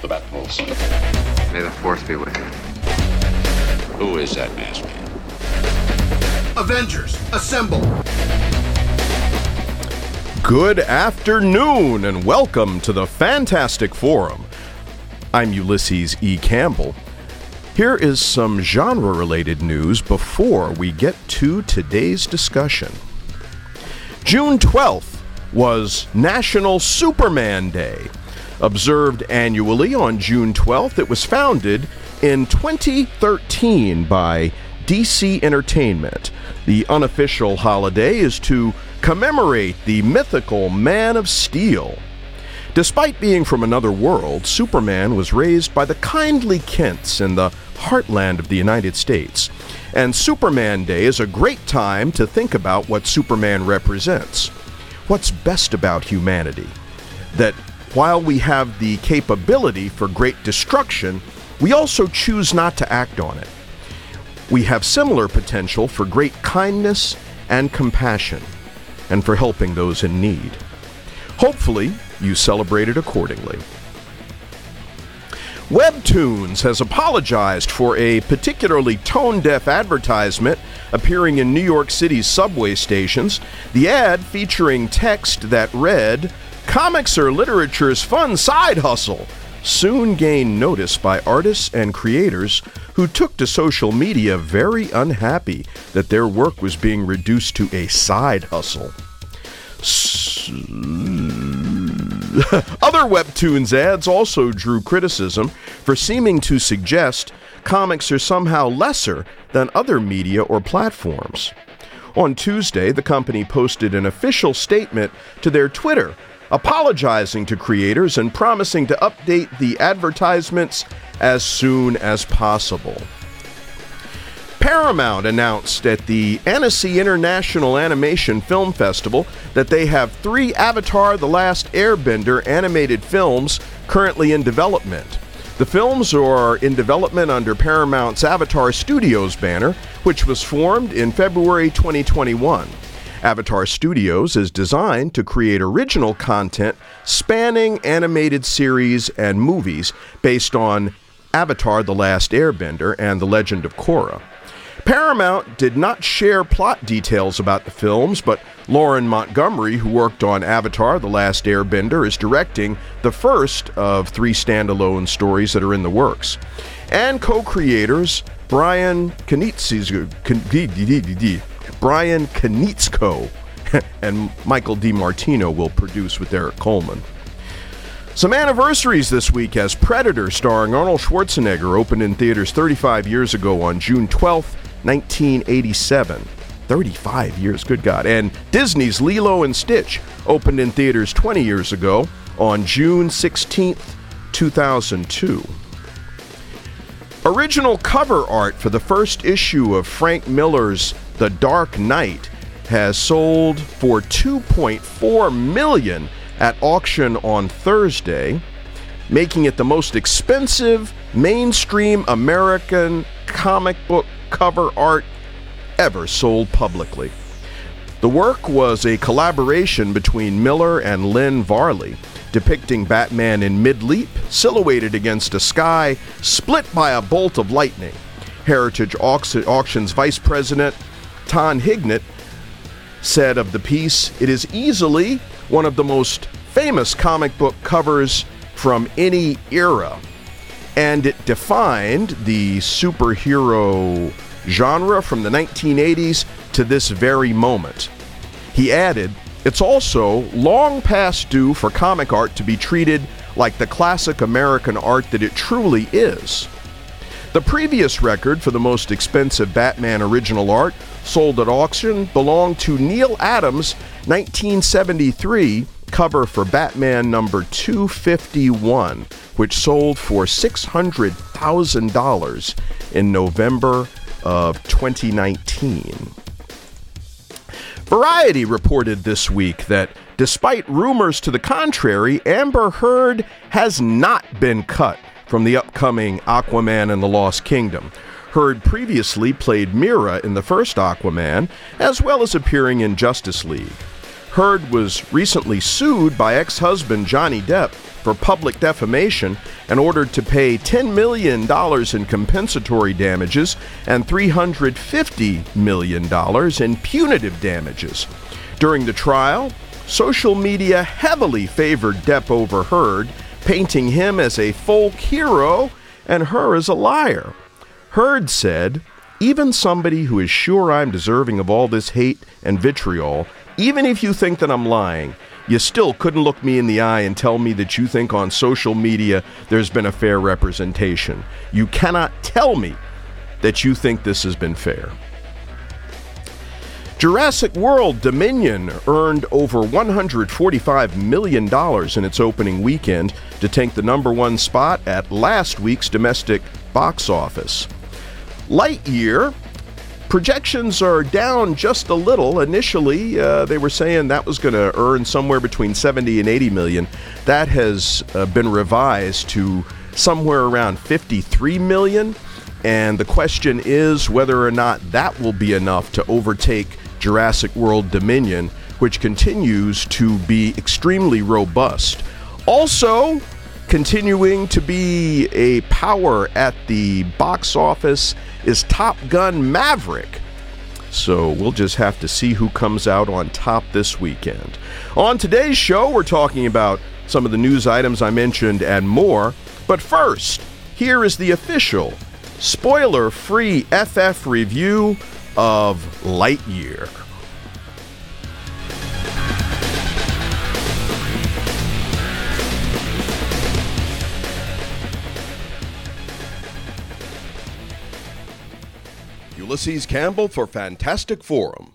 To the Batmobiles. May the force be with you. Who is that masked man? Avengers, assemble! Good afternoon, and welcome to the Fantastic Forum. I'm Ulysses E. Campbell. Here is some genre related news before we get to today's discussion. June 12th was National Superman Day. Observed annually on June 12th, it was founded in 2013 by DC Entertainment. The unofficial holiday is to commemorate the mythical Man of Steel. Despite being from another world, Superman was raised by the kindly Kents in the heartland of the United States. And Superman Day is a great time to think about what Superman represents. What's best about humanity? That while we have the capability for great destruction, we also choose not to act on it. We have similar potential for great kindness and compassion, and for helping those in need. Hopefully, you celebrate it accordingly. Webtoons has apologized for a particularly tone deaf advertisement appearing in New York City's subway stations. The ad featuring text that read, Comics are literature's fun side hustle, soon gained notice by artists and creators who took to social media very unhappy that their work was being reduced to a side hustle. Other Webtoons ads also drew criticism for seeming to suggest comics are somehow lesser than other media or platforms. On Tuesday, the company posted an official statement to their Twitter apologizing to creators and promising to update the advertisements as soon as possible. Paramount announced at the Annecy International Animation Film Festival that they have three Avatar The Last Airbender animated films currently in development. The films are in development under Paramount's Avatar Studios banner, which was formed in February 2021. Avatar Studios is designed to create original content spanning animated series and movies based on Avatar The Last Airbender and The Legend of Korra. Paramount did not share plot details about the films, but Lauren Montgomery, who worked on Avatar The Last Airbender, is directing the first of three standalone stories that are in the works. And co creators Bryan Konietzko, Bryan Konietzko and Michael DiMartino will produce with Eric Coleman. Some anniversaries this week as Predator, starring Arnold Schwarzenegger, opened in theaters 35 years ago on June 12th, 1987. 35 years, good God. And Disney's Lilo and Stitch opened in theaters 20 years ago on June 16th, 2002. Original cover art for the first issue of Frank Miller's The Dark Knight has sold for 2.4 million at auction on Thursday, making it the most expensive mainstream American comic book cover art ever sold publicly. The work was a collaboration between Miller and Lynn Varley, depicting Batman in mid leap, silhouetted against a sky split by a bolt of lightning. Heritage Auctions Vice President Todd Hignite said of the piece, It is easily one of the most famous comic book covers from any era, and it defined the superhero genre from the 1980s to this very moment. He added, It's also long past due for comic art to be treated like the classic American art that it truly is. The previous record for the most expensive Batman original art sold at auction belonged to Neal Adams' 1973 cover for Batman number 251, which sold for $600,000 in November of 2019. Variety reported this week that despite rumors to the contrary, Amber Heard has not been cut from the upcoming Aquaman and the Lost Kingdom. Heard previously played Mira in the first Aquaman, as well as appearing in Justice League. Heard was recently sued by ex husband Johnny Depp for public defamation and ordered to pay $10 million in compensatory damages and $350 million in punitive damages. During the trial, social media heavily favored Depp over Heard, painting him as a folk hero and her as a liar. Heard said, Even somebody who is sure I'm deserving of all this hate and vitriol, even if you think that I'm lying, you still couldn't look me in the eye and tell me that you think on social media there's been a fair representation. You cannot tell me that you think this has been fair. Jurassic World Dominion earned over $145 million in its opening weekend to take the number one spot at last week's domestic box office. Lightyear projections are down just a little. Initially, uh, they were saying that was going to earn somewhere between 70 and 80 million. That has uh, been revised to somewhere around 53 million. And the question is whether or not that will be enough to overtake Jurassic World Dominion, which continues to be extremely robust. Also, continuing to be a power at the box office is Top Gun Maverick. So we'll just have to see who comes out on top this weekend. On today's show, we're talking about some of the news items I mentioned and more. But first, here is the official spoiler free FF review of Lightyear. Ulysses Campbell for Fantastic Forum.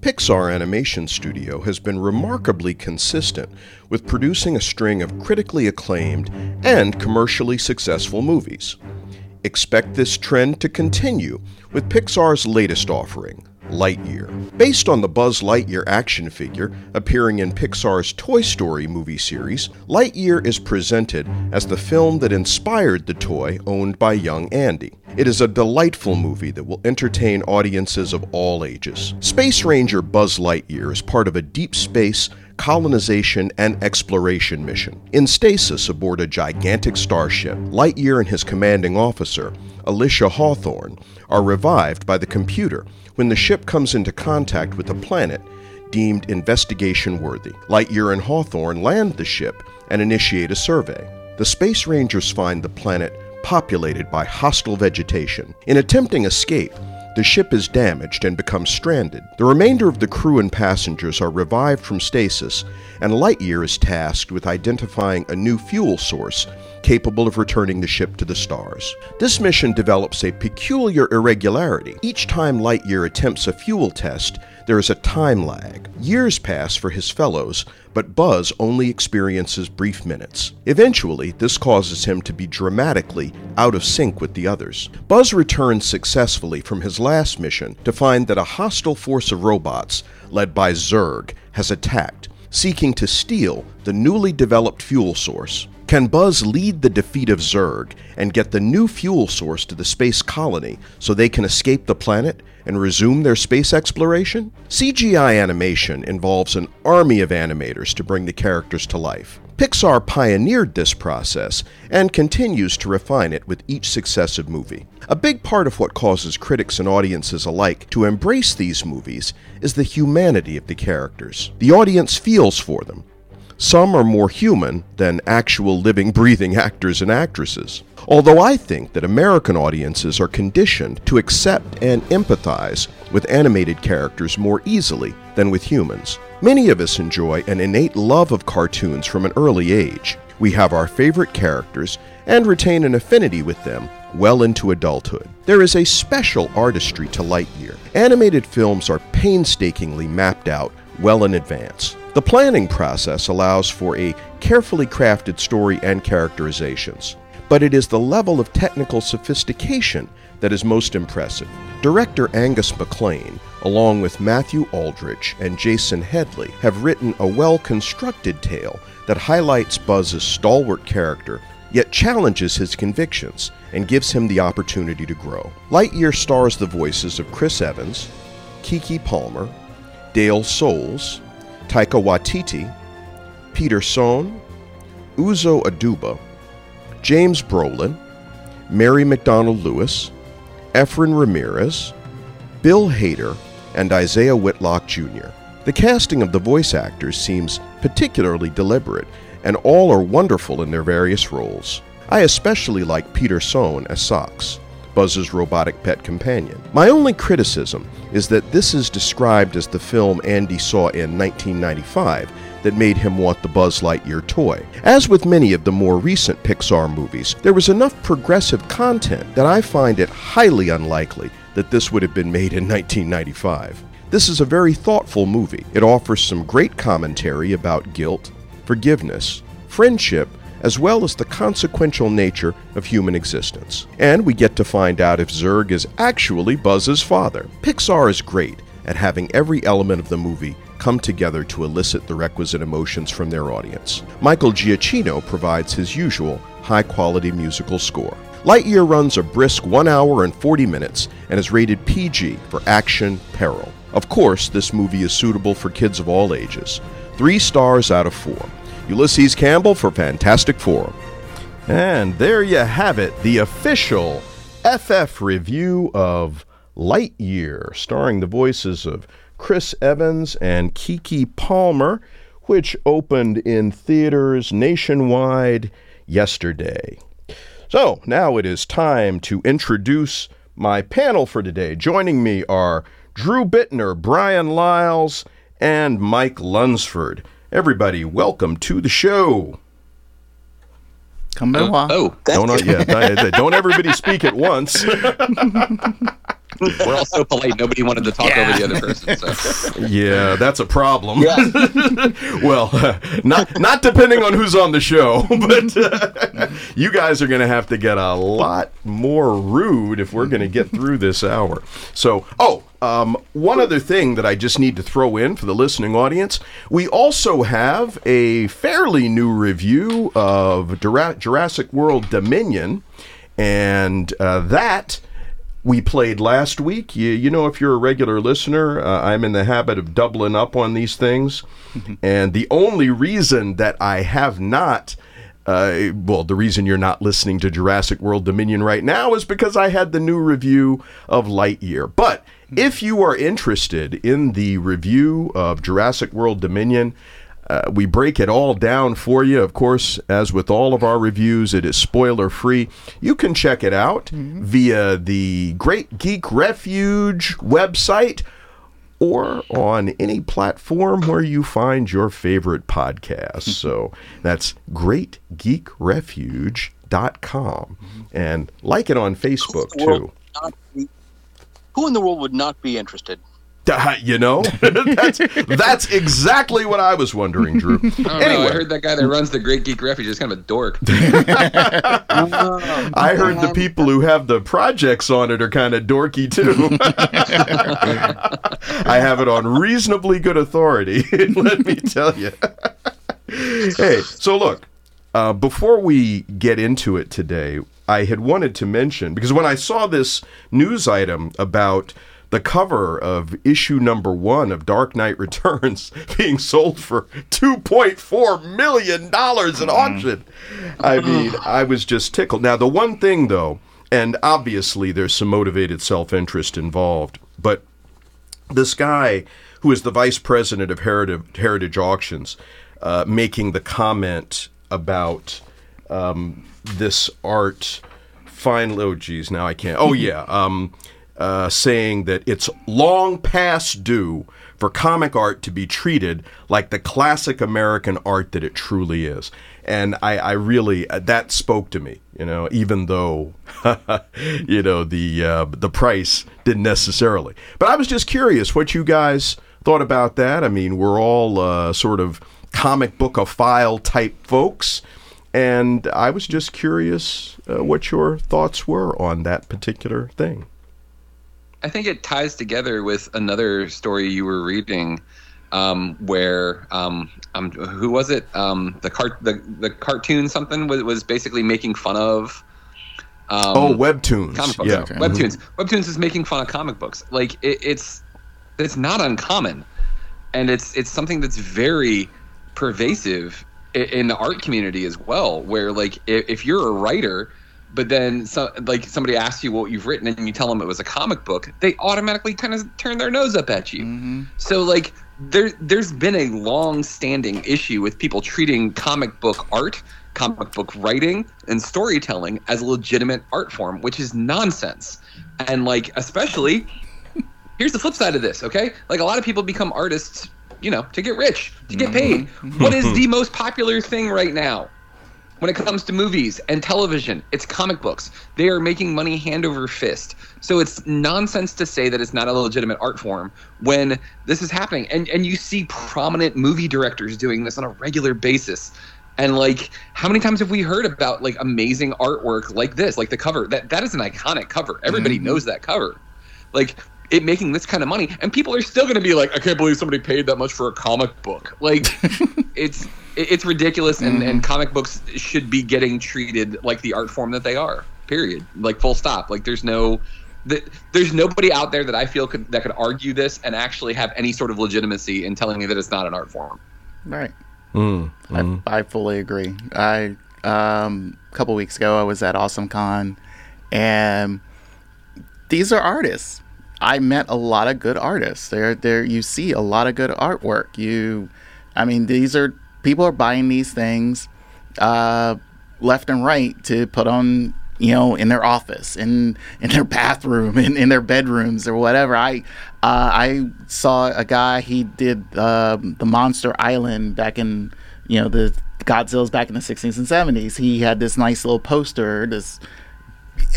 Pixar Animation Studio has been remarkably consistent with producing a string of critically acclaimed and commercially successful movies. Expect this trend to continue with Pixar's latest offering, Lightyear. Based on the Buzz Lightyear action figure appearing in Pixar's Toy Story movie series, Lightyear is presented as the film that inspired the toy owned by young Andy. It is a delightful movie that will entertain audiences of all ages. Space Ranger Buzz Lightyear is part of a deep space colonization and exploration mission. In stasis aboard a gigantic starship, Lightyear and his commanding officer, Alicia Hawthorne, are revived by the computer when the ship comes into contact with a planet deemed investigation worthy. Lightyear and Hawthorne land the ship and initiate a survey. The Space Rangers find the planet populated by hostile vegetation. In attempting escape, the ship is damaged and becomes stranded. The remainder of the crew and passengers are revived from stasis, and Lightyear is tasked with identifying a new fuel source capable of returning the ship to the stars. This mission develops a peculiar irregularity. Each time Lightyear attempts a fuel test, there is a time lag. Years pass for his fellows, but Buzz only experiences brief minutes. Eventually, this causes him to be dramatically out of sync with the others. Buzz returns successfully from his last mission to find that a hostile force of robots, led by Zurg, has attacked, seeking to steal the newly developed fuel source. Can Buzz lead the defeat of Zurg and get the new fuel source to the space colony so they can escape the planet and resume their space exploration? CGI animation involves an army of animators to bring the characters to life. Pixar pioneered this process and continues to refine it with each successive movie. A big part of what causes critics and audiences alike to embrace these movies is the humanity of the characters. The audience feels for them. Some are more human than actual living, breathing actors and actresses. Although I think that American audiences are conditioned to accept and empathize with animated characters more easily than with humans. Many of us enjoy an innate love of cartoons from an early age. We have our favorite characters and retain an affinity with them well into adulthood. There is a special artistry to Lightyear. Animated films are painstakingly mapped out well in advance. The planning process allows for a carefully crafted story and characterizations, but it is the level of technical sophistication that is most impressive. Director Angus MacLane, along with Matthew Aldrich and Jason Headley, have written a well constructed tale that highlights Buzz's stalwart character, yet challenges his convictions and gives him the opportunity to grow. Lightyear stars the voices of Chris Evans, Keke Palmer, Dale Soules, Taika Waititi, Peter Sohn, Uzo Aduba, James Brolin, Mary McDonnell Lewis, Efren Ramirez, Bill Hader, and Isiah Whitlock Jr. The casting of the voice actors seems particularly deliberate, and all are wonderful in their various roles. I especially like Peter Sohn as Sox, Buzz's robotic pet companion. My only criticism is that this is described as the film Andy saw in 1995 that made him want the Buzz Lightyear toy. As with many of the more recent Pixar movies, there was enough progressive content that I find it highly unlikely that this would have been made in 1995. This is a very thoughtful movie. It offers some great commentary about guilt, forgiveness, friendship, as well as the consequential nature of human existence. And we get to find out if Zurg is actually Buzz's father. Pixar is great at having every element of the movie come together to elicit the requisite emotions from their audience. Michael Giacchino provides his usual high quality musical score. Lightyear runs a brisk 1 hour and 40 minutes and is rated PG for action peril. Of course, this movie is suitable for kids of all ages. Three stars out of four. Ulysses Campbell for Fantastic Forum. And there you have it, the official FF review of Lightyear, starring the voices of Chris Evans and Keke Palmer, which opened in theaters nationwide yesterday. So now it is time to introduce my panel for today. Joining me are Drew Bittner, Bryan Lyles, and Mike Lunsford. Everybody, welcome to the show. Come oh, oh, don't, uh, not yet. Uh, don't everybody speak at once. We're all so polite. Nobody wanted to talk yeah. over the other person. So. Yeah, that's a problem. Yeah. well, uh, not not depending on who's on the show, but uh, you guys are going to have to get a lot more rude if we're going to get through this hour. So, oh, um, one other thing that I just need to throw in for the listening audience we also have a fairly new review of Jurassic World Dominion, and uh, that we played last week. You, you know, if you're a regular listener, uh, I'm in the habit of doubling up on these things. and the only reason that I have not, uh, well, the reason you're not listening to Jurassic World Dominion right now is because I had the new review of Lightyear. But if you are interested in the review of Jurassic World Dominion, uh, we break it all down for you. Of course, as with all of our reviews, it is spoiler free. You can check it out mm-hmm. via the Great Geek Refuge website or on any platform where you find your favorite podcast. so that's greatgeekrefuge.com. And like it on Facebook too. Who in the world would not be interested? You know, that's that's exactly what I was wondering, Drew. I anyway, know, I heard that guy that runs the Great Geek Refuge is kind of a dork. I heard the people who have the projects on it are kind of dorky too. I have it on reasonably good authority. let me tell you. hey, so look, uh, before we get into it today, I had wanted to mention because when I saw this news item about the cover of issue number one of Dark Knight Returns being sold for $2.4 million at mm-hmm. auction. I mean, I was just tickled. Now, the one thing, though, and obviously there's some motivated self interest involved, but this guy who is the vice president of Heritage, Heritage Auctions uh, making the comment about um, this art finally, oh, geez, now I can't. Oh, yeah. Um, uh, saying that it's long past due for comic art to be treated like the classic American art that it truly is. And I, I really uh, that spoke to me, you know, even though you know the uh, the price didn't necessarily. But I was just curious what you guys thought about that. I mean, we're all uh, sort of comic book a file type folks. And I was just curious uh, what your thoughts were on that particular thing. I think it ties together with another story you were reading, um, where um, um, who was it? Um, the cart the the cartoon something was, was basically making fun of. Um, oh, webtoons. comic books. Yeah. Webtoons. Webtoons is making fun of comic books. Like it, it's it's not uncommon, and it's it's something that's very pervasive i- in the art community as well. Where like if, if you're a writer, but then so, like somebody asks you what you've written and you tell them it was a comic book, they automatically kind of turn their nose up at you. Mm-hmm. So like there there's been a long standing issue with people treating comic book art, comic book writing and storytelling as a legitimate art form, which is nonsense. And like especially here's the flip side of this, okay? Like a lot of people become artists, you know, to get rich, to get mm-hmm. paid. Mm-hmm. What is the most popular thing right now? When it comes to movies and television, it's comic books. They are making money hand over fist. So it's nonsense to say that it's not a legitimate art form when this is happening. And and you see prominent movie directors doing this on a regular basis. And like how many times have we heard about like amazing artwork like this, like the cover? That that is an iconic cover. Everybody mm-hmm. knows that cover. Like it making this kind of money and people are still going to be like I can't believe somebody paid that much for a comic book. Like it's it's ridiculous and, and comic books should be getting treated like the art form that they are period like full stop like there's no th- there's nobody out there that i feel could that could argue this and actually have any sort of legitimacy in telling me that it's not an art form Right. Mm, I, I fully agree. I um, a couple weeks ago I was at Awesome Con, and these are artists. I met a lot of good artists. There, there you see a lot of good artwork. You, I mean, these are people are buying these things uh, left and right to put on, you know, in their office, in in their bathroom, in, in their bedrooms or whatever. I uh, I saw a guy. He did um, the Monster Island back in, you know, the Godzilla's back in the 60s and 70s. He had this nice little poster. This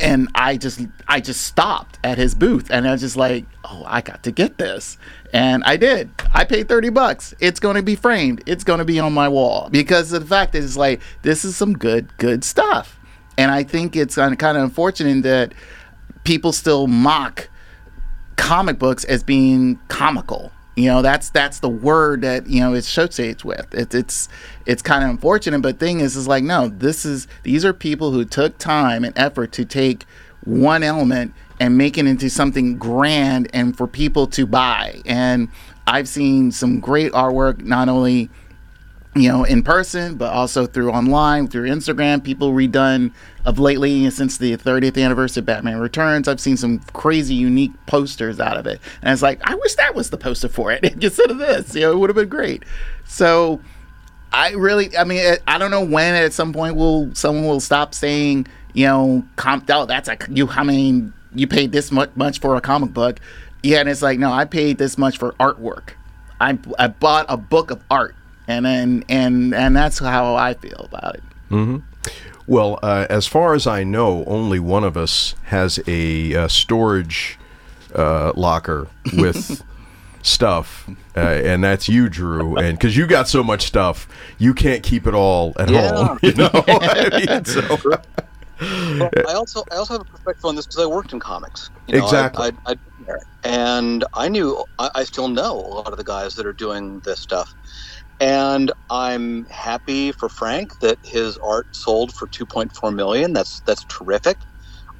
and I just I just stopped at his booth and I was just like, oh, I got to get this, and I did. I paid thirty bucks. It's going to be framed. It's going to be on my wall because the fact is like this is some good good stuff, and I think it's kind of unfortunate that people still mock comic books as being comical. You know, that's that's the word that you know it's associates with. It's it's it's kind of unfortunate, but thing is, is like no, this is these are people who took time and effort to take one element and make it into something grand and for people to buy. And I've seen some great artwork, not only you know, in person, but also through online, through Instagram. People redone of lately since the 30th anniversary of Batman Returns. I've seen some crazy, unique posters out of it, and it's like I wish that was the poster for it instead of this. You know, it would have been great. So, I really, I mean, I don't know when at some point will someone will stop saying, you know, comp. Oh, that's a you. I mean, you paid this much much for a comic book. Yeah, and it's like, no, I paid this much for artwork. I I bought a book of art and then and and that's how I feel about it. Well, uh, as far as I know, only one of us has a uh, storage uh, locker with stuff, uh, and that's you, Drew. And because you got so much stuff, you can't keep it all at home. You know, I mean, so, Well, I also I also have a perspective on this because I worked in comics. You know, Exactly. I, I, I'd been there. and I knew I, I still know a lot of the guys that are doing this stuff, and I'm happy for Frank that his art sold for 2.4 million. That's that's terrific.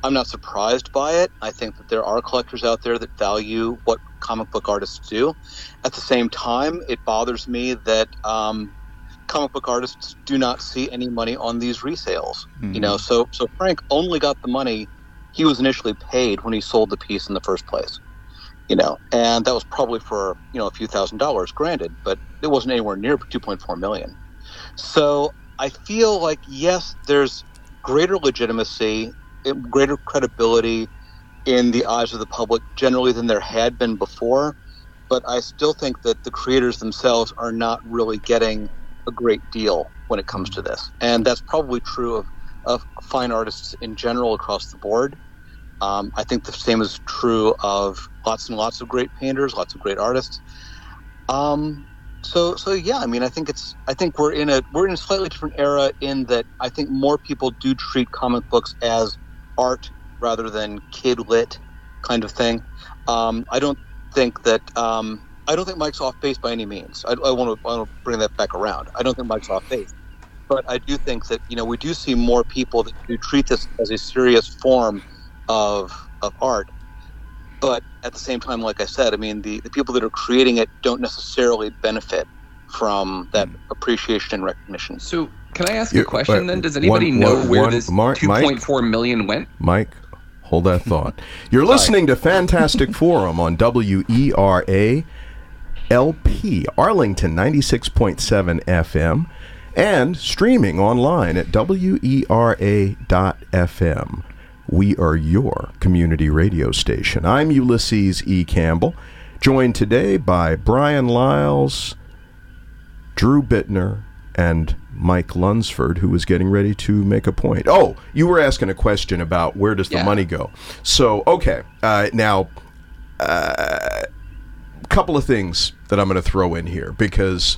I'm not surprised by it. I think that there are collectors out there that value what comic book artists do. At the same time, it bothers me that um, comic book artists do not see any money on these resales. You know, so so Frank only got the money he was initially paid when he sold the piece in the first place. You know, and that was probably for you know a few thousand dollars, granted, but it wasn't anywhere near 2.4 million. So I feel like yes, there's greater legitimacy, eh, greater credibility in the eyes of the public generally than there had been before. But I still think that the creators themselves are not really getting a great deal when it comes to this, and that's probably true of of fine artists in general across the board. Um, I think the same is true of lots and lots of great painters, lots of great artists. Um, so so yeah, I mean, I think it's I think we're in a we're in a slightly different era in that I think more people do treat comic books as art rather than kid lit kind of thing. Um, I don't think that um, I don't think Mike's off base by any means. I, I want to I want to bring that back around. I don't think Mike's off base, but I do think that you know we do see more people that do treat this as a serious form of of art. But at the same time, like I said, I mean the, the people that are creating it don't necessarily benefit from that hmm. appreciation and recognition. So, can I ask You- a question then? Does anybody one- know one- where one- this Mar- 2.4 million went? Mike, hold that thought. You're listening to Fantastic Forum on WERA LP, Arlington 96.7 FM, and streaming online at E WERA.FM. We are your community radio station. I'm Ulysses E. Campbell, joined today by Bryan Lyles, Drew Bittner, and Mike Lunsford, who was getting ready to make a point. Oh, you were asking a question about where does the Yeah. money go? So, okay, uh, now, a couple of things that I'm going to throw in here because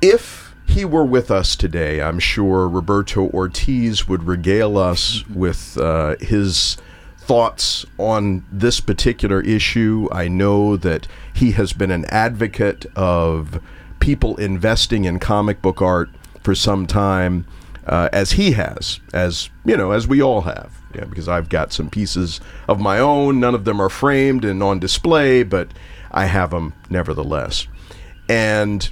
if he were with us today, I'm sure Roberto Ortiz would regale us with uh, his thoughts on this particular issue. I know that he has been an advocate of people investing in comic book art for some time, uh, as he has, as you know, as we all have. Yeah, because I've got some pieces of my own. None of them are framed and on display, but I have them nevertheless. And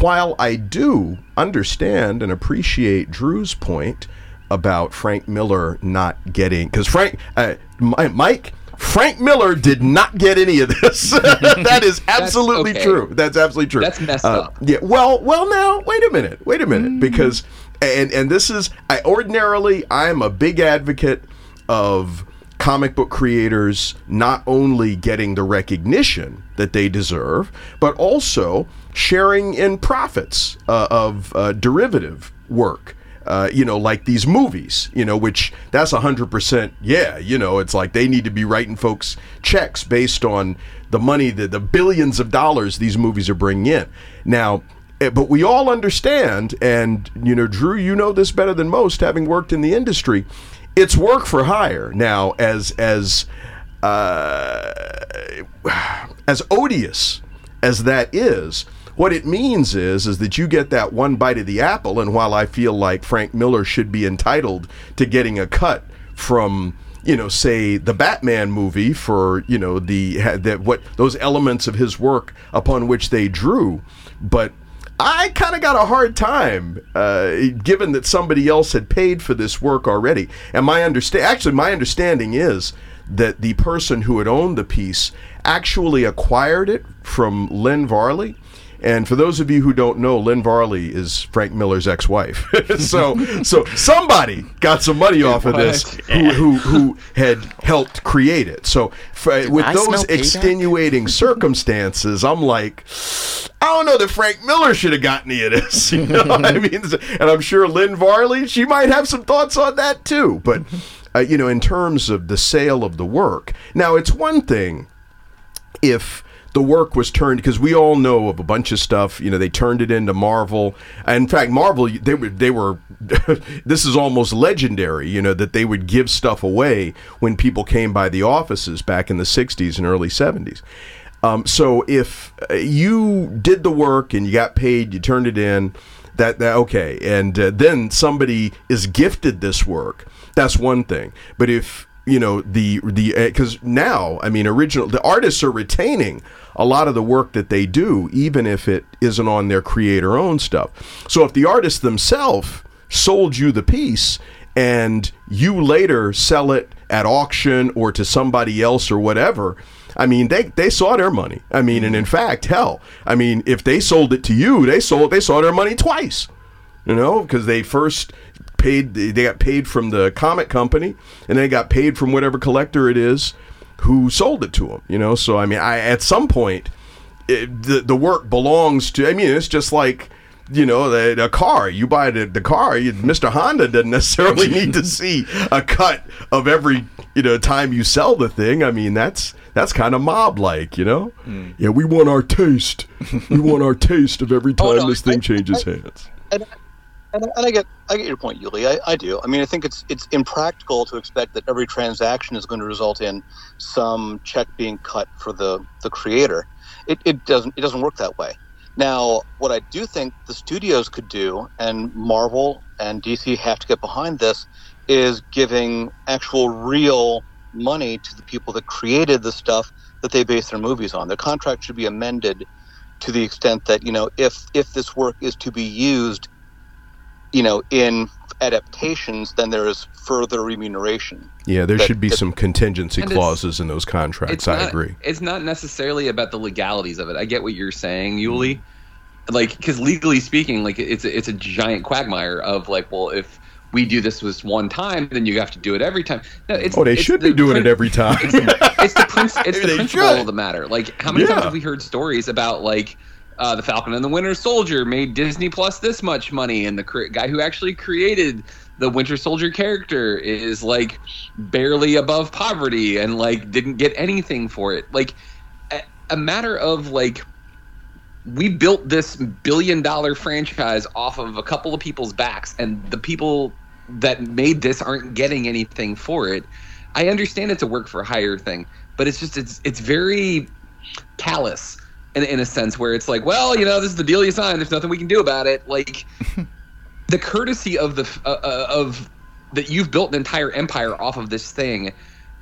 while I do understand and appreciate Drew's point about Frank Miller not getting, because Frank, uh, Mike, Frank Miller did not get any of this. that is absolutely okay. true. That's absolutely true. That's messed Uh, up. Yeah. Well, well, now wait a minute. Wait a minute, because and and this is I ordinarily I'm a big advocate of comic book creators not only getting the recognition that they deserve, but also sharing in profits uh, of uh, derivative work. Uh, you know, like these movies, you know, which that's a hundred percent. Yeah, you know, it's like they need to be writing folks checks based on the money, the the billions of dollars these movies are bringing in. Now, eh, but we all understand, and you know, Drew, you know this better than most, having worked in the industry. It's work for hire now, as as uh, as odious as that is. What it means is is that you get that one bite of the apple, and while I feel like Frank Miller should be entitled to getting a cut from you know say the Batman movie for you know the that what those elements of his work upon which they drew, but I kind of got a hard time, uh, given that somebody else had paid for this work already. And my understand, actually, my understanding is that the person who had owned the piece actually acquired it from Lynn Varley. And for those of you who don't know, Lynn Varley is Frank Miller's ex-wife. so, so somebody got some money off of this who, who, who had helped create it. So, f- with I those smell payback? extenuating circumstances, I'm like, I don't know that Frank Miller should have gotten any of this. You know what I mean? And I'm sure Lynn Varley, she might have some thoughts on that too. But, uh, you know, in terms of the sale of the work, now it's one thing if the work was turned because we all know of a bunch of stuff you know they turned it into marvel. In fact marvel they were they were this is almost legendary you know that they would give stuff away when people came by the offices back in the 60s and early 70s um, so if uh, you did the work and you got paid you turned it in that, that okay. And uh, then somebody is gifted this work. That's one thing. But if you know the the eh, because now I mean original the artists are retaining a lot of the work that they do even if it isn't on their creator owned stuff. So if the artist themselves sold you the piece and you later sell it at auction or to somebody else or whatever. I mean, they, they saw their money. I mean, and in mm-hmm. fact, hell, I mean, if they sold it to you, they sold they saw their money twice. You know, because they first paid they got paid from the comic company and they got paid from whatever collector it is who sold it to them you know so i mean i at some point it, the, the work belongs to i mean it's just like you know the, a car you buy the, the car you, mr honda doesn't necessarily need to see a cut of every you know time you sell the thing i mean that's that's kind of mob like, you know. Hmm. Yeah, we want our taste. we want our taste of every time Oh, no, this I- thing changes I- hands. and, and, and I get I get your point, Ulie. I, I do. I mean, I think it's it's impractical to expect that every transaction is going to result in some check being cut for the the creator. It, it doesn't it doesn't work that way. Now, what I do think the studios could do, and Marvel and DC have to get behind this, is giving actual real money to the people that created the stuff that they base their movies on. Their contract should be amended to the extent that you know if if this work is to be used you know in adaptations then there is further remuneration Yeah, there that- should be that- some contingency clauses in those contracts. I not, agree. It's not necessarily about the legalities of it. I get what you're saying, mm-hmm. Ulie. Like, because legally speaking, like it's a, it's a giant quagmire of like, well, if we do this this one time, then you have to do it every time. No, it's, Oh, they it's should the be doing prin- it every time. It's the, it's the, princ- it's the principle should. of the matter. Like, how many times have we heard stories about like uh, the Falcon and the Winter Soldier made Disney Plus this much money, and the cre- guy who actually created the Winter Soldier character is like barely above poverty and like didn't get anything for it. Like a, a matter of like we built this billion dollar franchise off of a couple of people's backs and the people that made this aren't getting anything for it. I understand it's a work for hire thing, but it's just it's it's very callous in, in a sense where it's like, well, you know, this is the deal you signed. There's nothing we can do about it. Like the courtesy of the uh, uh, of that you've built an entire empire off of this thing.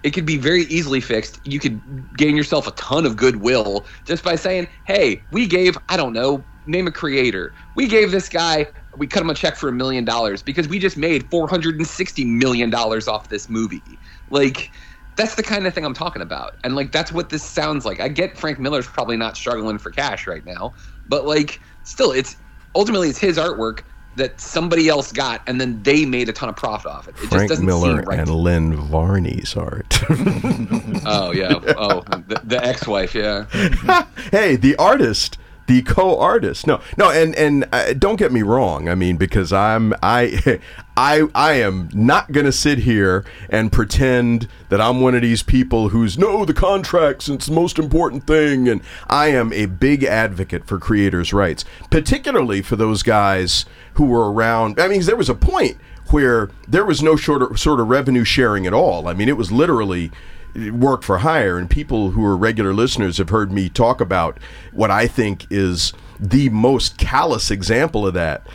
It could be very easily fixed. You could gain yourself a ton of goodwill just by saying, "Hey, we gave I don't know, name a creator. We gave this guy, we cut him a check for a million dollars because we just made four hundred and sixty million dollars off this movie." Like, that's the kind of thing I'm talking about. And like that's what this sounds like. I get Frank Miller's probably not struggling for cash right now, but like still it's ultimately it's his artwork that somebody else got and then they made a ton of profit off it. It just Frank doesn't Miller seem right. and Lynn Varley's art. oh yeah. Oh, the, the ex-wife, yeah. hey, the artist, the co-artist. No, no, and and uh, don't get me wrong. I mean, because I'm I I I am not gonna sit here and pretend that I'm one of these people who's no the contracts. It's the most important thing, and I am a big advocate for creators' rights, particularly for those guys who were around. I mean, there was a point where there was no sort of sort of revenue sharing at all. I mean, it was literally work for hire and people who are regular listeners have heard me talk about what I think is the most callous example of that.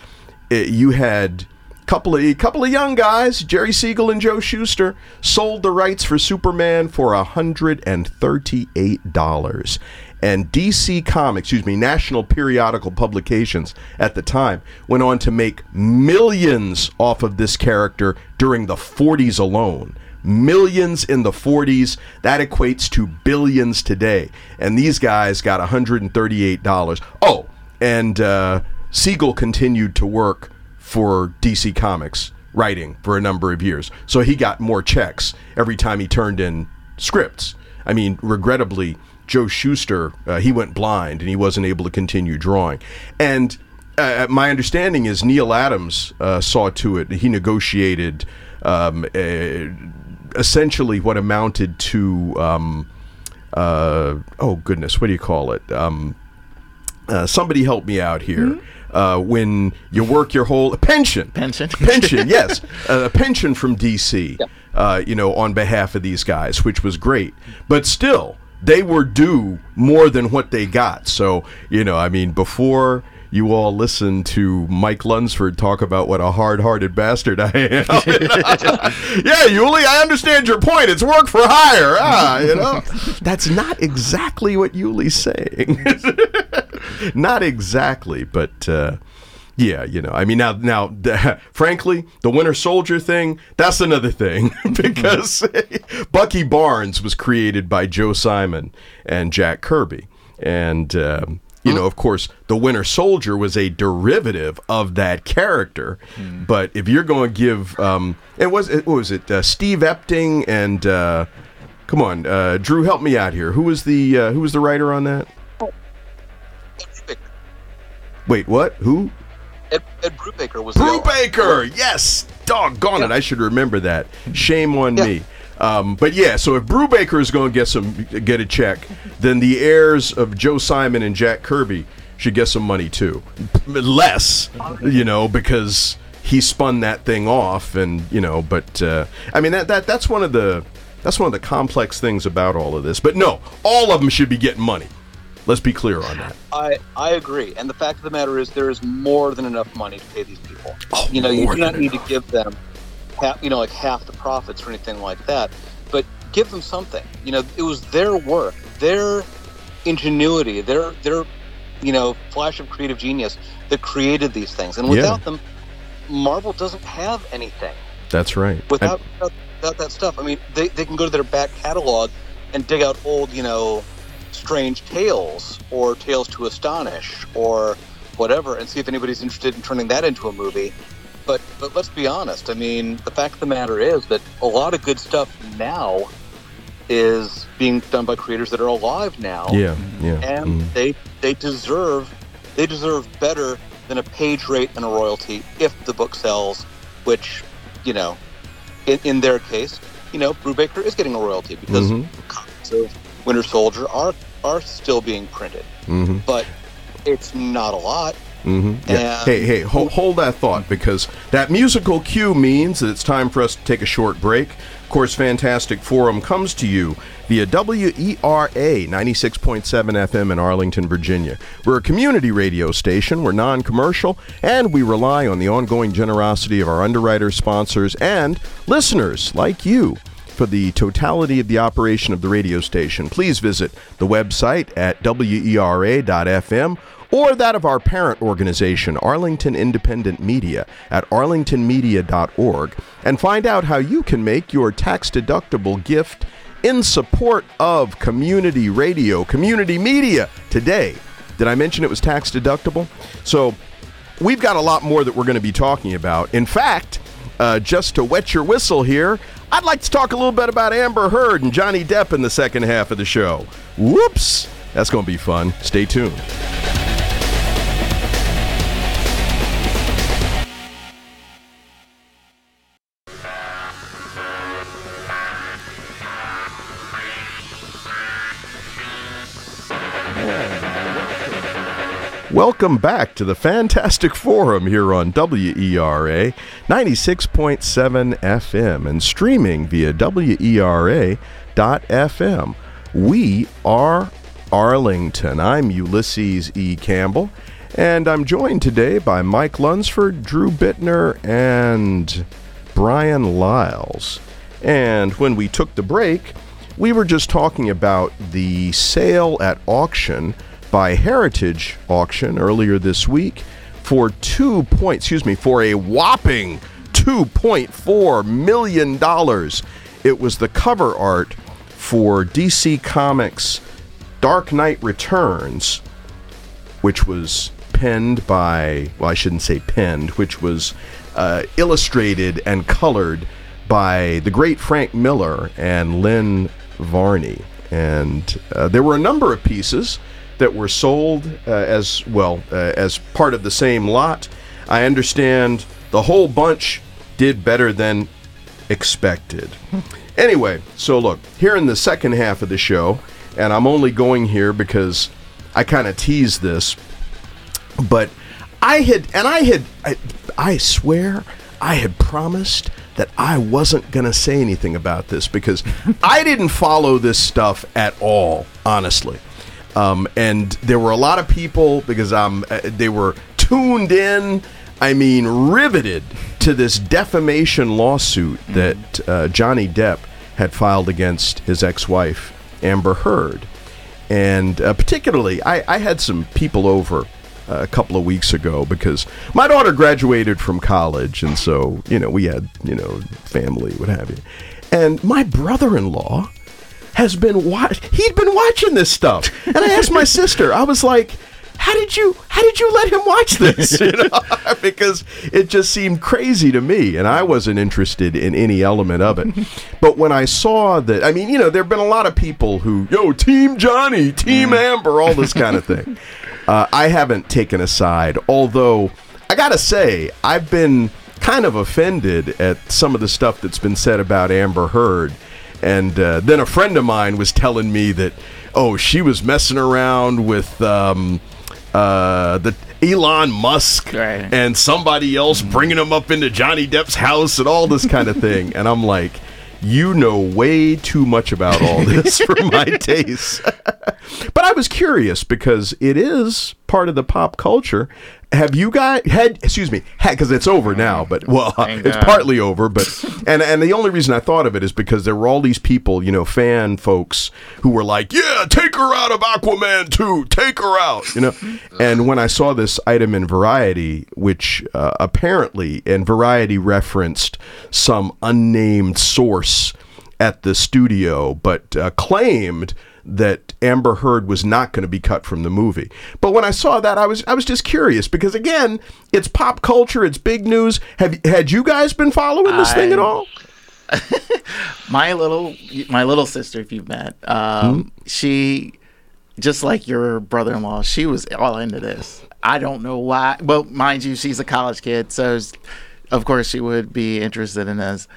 It- you had couple of a couple of young guys, Jerry Siegel and Joe Shuster, sold the rights for Superman for hundred and thirty-eight dollars. And DC Comics, excuse me, National Periodical Publications at the time went on to make millions off of this character during the 40s alone millions in the 40s. That equates to billions today. And these guys got $138. Oh, and uh, Siegel continued to work for DC Comics writing for a number of years. So he got more checks every time he turned in scripts. I mean, regrettably, Joe Shuster, uh, he went blind and he wasn't able to continue drawing. And uh, my understanding is Neal Adams uh, saw to it. He negotiated um, uh, essentially what amounted to um, uh, oh goodness, what do you call it? Um, uh, somebody help me out here. Uh, when you work your whole pension, Pension. pension, yes, uh, a pension from DC, uh, you know, on behalf of these guys, which was great. But still, they were due more than what they got. So, you know, I mean, before you all listen to Mike Lunsford talk about what a hard-hearted bastard I am. yeah, Ulie, I understand your point. It's work for hire. Ah, you know, that's not exactly what Ulie's saying. not exactly, but. Uh, yeah, you know, I mean, now, now, frankly, the Winter Soldier thing, that's another thing because Bucky Barnes was created by Joe Simon and Jack Kirby. And, um, you know, of course, the Winter Soldier was a derivative of that character. But if you're going to give, um, it was, it, what was it, uh, Steve Epting and, uh, come on, uh, Drew, help me out here. Who was the, uh, who was the writer on that? Wait, what? Who? Ed, Ed Brubaker was the Brubaker, yes, doggone it, I should remember that. Shame on Yeah. me. Um, but yeah, so if Brubaker is going to get some get a check, then the heirs of Joe Simon and Jack Kirby should get some money too. Less, you know, because he spun that thing off, and you know. But uh, I mean that that that's one of the that's one of the complex things about all of this. But no, all of them should be getting money. Let's be clear on that. I, I agree. And the fact of the matter is, there is more than enough money to pay these people. Oh, you know, you do not need enough. to give them, half, you know, like half the profits or anything like that. But give them something. You know, it was their work, their ingenuity, their their, you know, flash of creative genius that created these things. And Yeah. without them, Marvel doesn't have anything. That's right. Without, without without that stuff, I mean, they, they can go to their back catalog and dig out old, you know, strange tales or tales to astonish or whatever, and see if anybody's interested in turning that into a movie. But but let's be honest. I mean, the fact of the matter is that a lot of good stuff now is being done by creators that are alive now, yeah, yeah. and mm. they they deserve they deserve better than a page rate and a royalty if the book sells, which you know, in, in their case, you know, Brubaker is getting a royalty because Mhm. copies of Winter Soldier are are still being printed, Mhm. but it's not a lot. Hmm Yeah. Hey, hey, hold, hold that thought because that musical cue means that it's time for us to take a short break. Of course, Fantastic Forum comes to you via WERA 96.7 FM in Arlington, Virginia. We're a community radio station, we're non commercial, and we rely on the ongoing generosity of our underwriters, sponsors, and listeners like you. For the totality of the operation of the radio station, please visit the website at wera.fm or that of our parent organization, Arlington Independent Media, at arlingtonmedia.org, and find out how you can make your tax deductible gift in support of community radio, community media today. Did I mention it was tax deductible? So we've got a lot more that we're going to be talking about. In fact, uh, just to wet your whistle here, I'd like to talk a little bit about Amber Heard and Johnny Depp in the second half of the show. Whoops! That's going to be fun. Stay tuned. Welcome back to the Fantastic Forum here on WERA 96.7 FM and streaming via WERA.FM. We are Arlington. I'm Ulysses E. Campbell, and I'm joined today by Mike Lunsford, Drew Bittner, and Bryan Lyles. And when we took the break, we were just talking about the sale at auction by Heritage Auction earlier this week for two point, excuse me, for a whopping two point four million dollars. It was the cover art for DC Comics Dark Knight Returns, which was penned by, well, I shouldn't say penned, which was uh, illustrated and colored by the great Frank Miller and Lynn Varley. And uh, there were a number of pieces that were sold uh, as well uh, as part of the same lot. I understand the whole bunch did better than expected. Anyway, so look, here in the second half of the show, and I'm only going here because I kind of teased this, but I had, and I had, I, I swear, I had promised that I wasn't going to say anything about this because I didn't follow this stuff at all, honestly. Um, and there were a lot of people because um, uh, they were tuned in. I mean, riveted to this defamation lawsuit that uh, Johnny Depp had filed against his ex-wife Amber Heard, and uh, particularly, I, I had some people over uh, a couple of weeks ago because my daughter graduated from college, and so you know we had you know family, what have you, and my brother-in-law has been watch he'd been watching this stuff. And i asked my sister i was like how did you how did you let him watch this? You know? Because it just seemed crazy to me and i wasn't interested in any element of it. But when i saw that i mean you know there've been a lot of people who yo team johnny team amber all this kind of thing. Uh, i haven't taken a side although i gotta say i've been kind of offended at some of the stuff that's been said about amber heard and uh, then a friend of mine was telling me that oh she was messing around with um, uh, the Elon Musk Right. and somebody else bringing him up into Johnny Depp's house and all this kind of thing, and I'm like. You know way too much about all this for my taste. But I was curious because it is part of the pop culture. Have you guys had? Excuse me, because it's over now. But well, Thank it's God. partly over. But and and the only reason I thought of it is because there were all these people, you know, fan folks who were like, "Yeah, take her out of Aquaman 2, take her out," you know. And when I saw this item in Variety, which uh, apparently and Variety referenced some unnamed source at the studio, but uh, claimed that Amber Heard was not going to be cut from the movie. But when I saw that, I was I was just curious because again, it's pop culture, it's big news. Have had you guys been following this thing at all? my little my little sister, if you've met, um, she just like your brother-in-law, she was all into this. I don't know why. Well, mind you, she's a college kid, so of course she would be interested in this.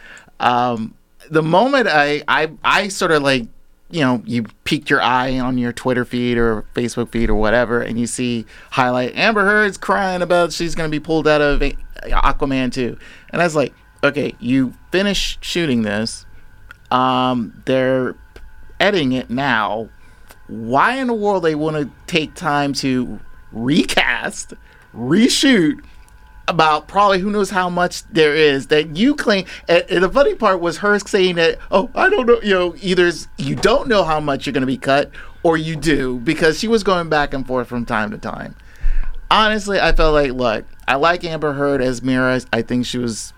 Um, the moment I, I I sort of like you know you peeked your eye on your Twitter feed or Facebook feed or whatever, and you see highlight Amber Heard's crying about she's going to be pulled out of Aquaman 2, and I was like, okay, you finished shooting this um, they're editing it now. Why in the world they want to take time to recast, reshoot about probably who knows how much there is that you claim? And, and the funny part was her saying that, oh, I don't know, you know, either you don't know how much you're going to be cut or you do because she was going back and forth from time to time. Honestly, I felt like, look, I like Amber Heard as Mera. I think she was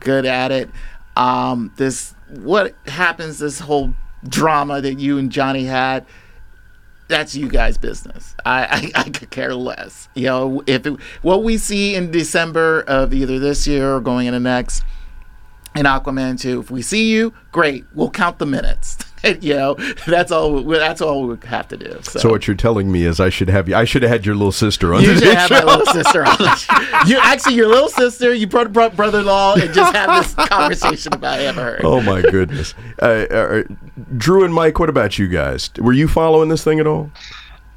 good at it. Um, this what happens, this whole drama that you and Johnny had, that's you guys' business. I, I, I could care less. You know, if it, what we see in December of either this year or going into next in Aquaman 2, if we see you, great. We'll count the minutes. you know, that's all. That's all we have to do. So, So what you're telling me is I should have you. I should have had your little sister on you the should have my show. little sister on. You actually, your little sister, you brought, brought brother-in-law, and just have this conversation about Amber Heard. Oh my goodness, uh, uh, Drew and Mike. What about you guys? Were you following this thing at all?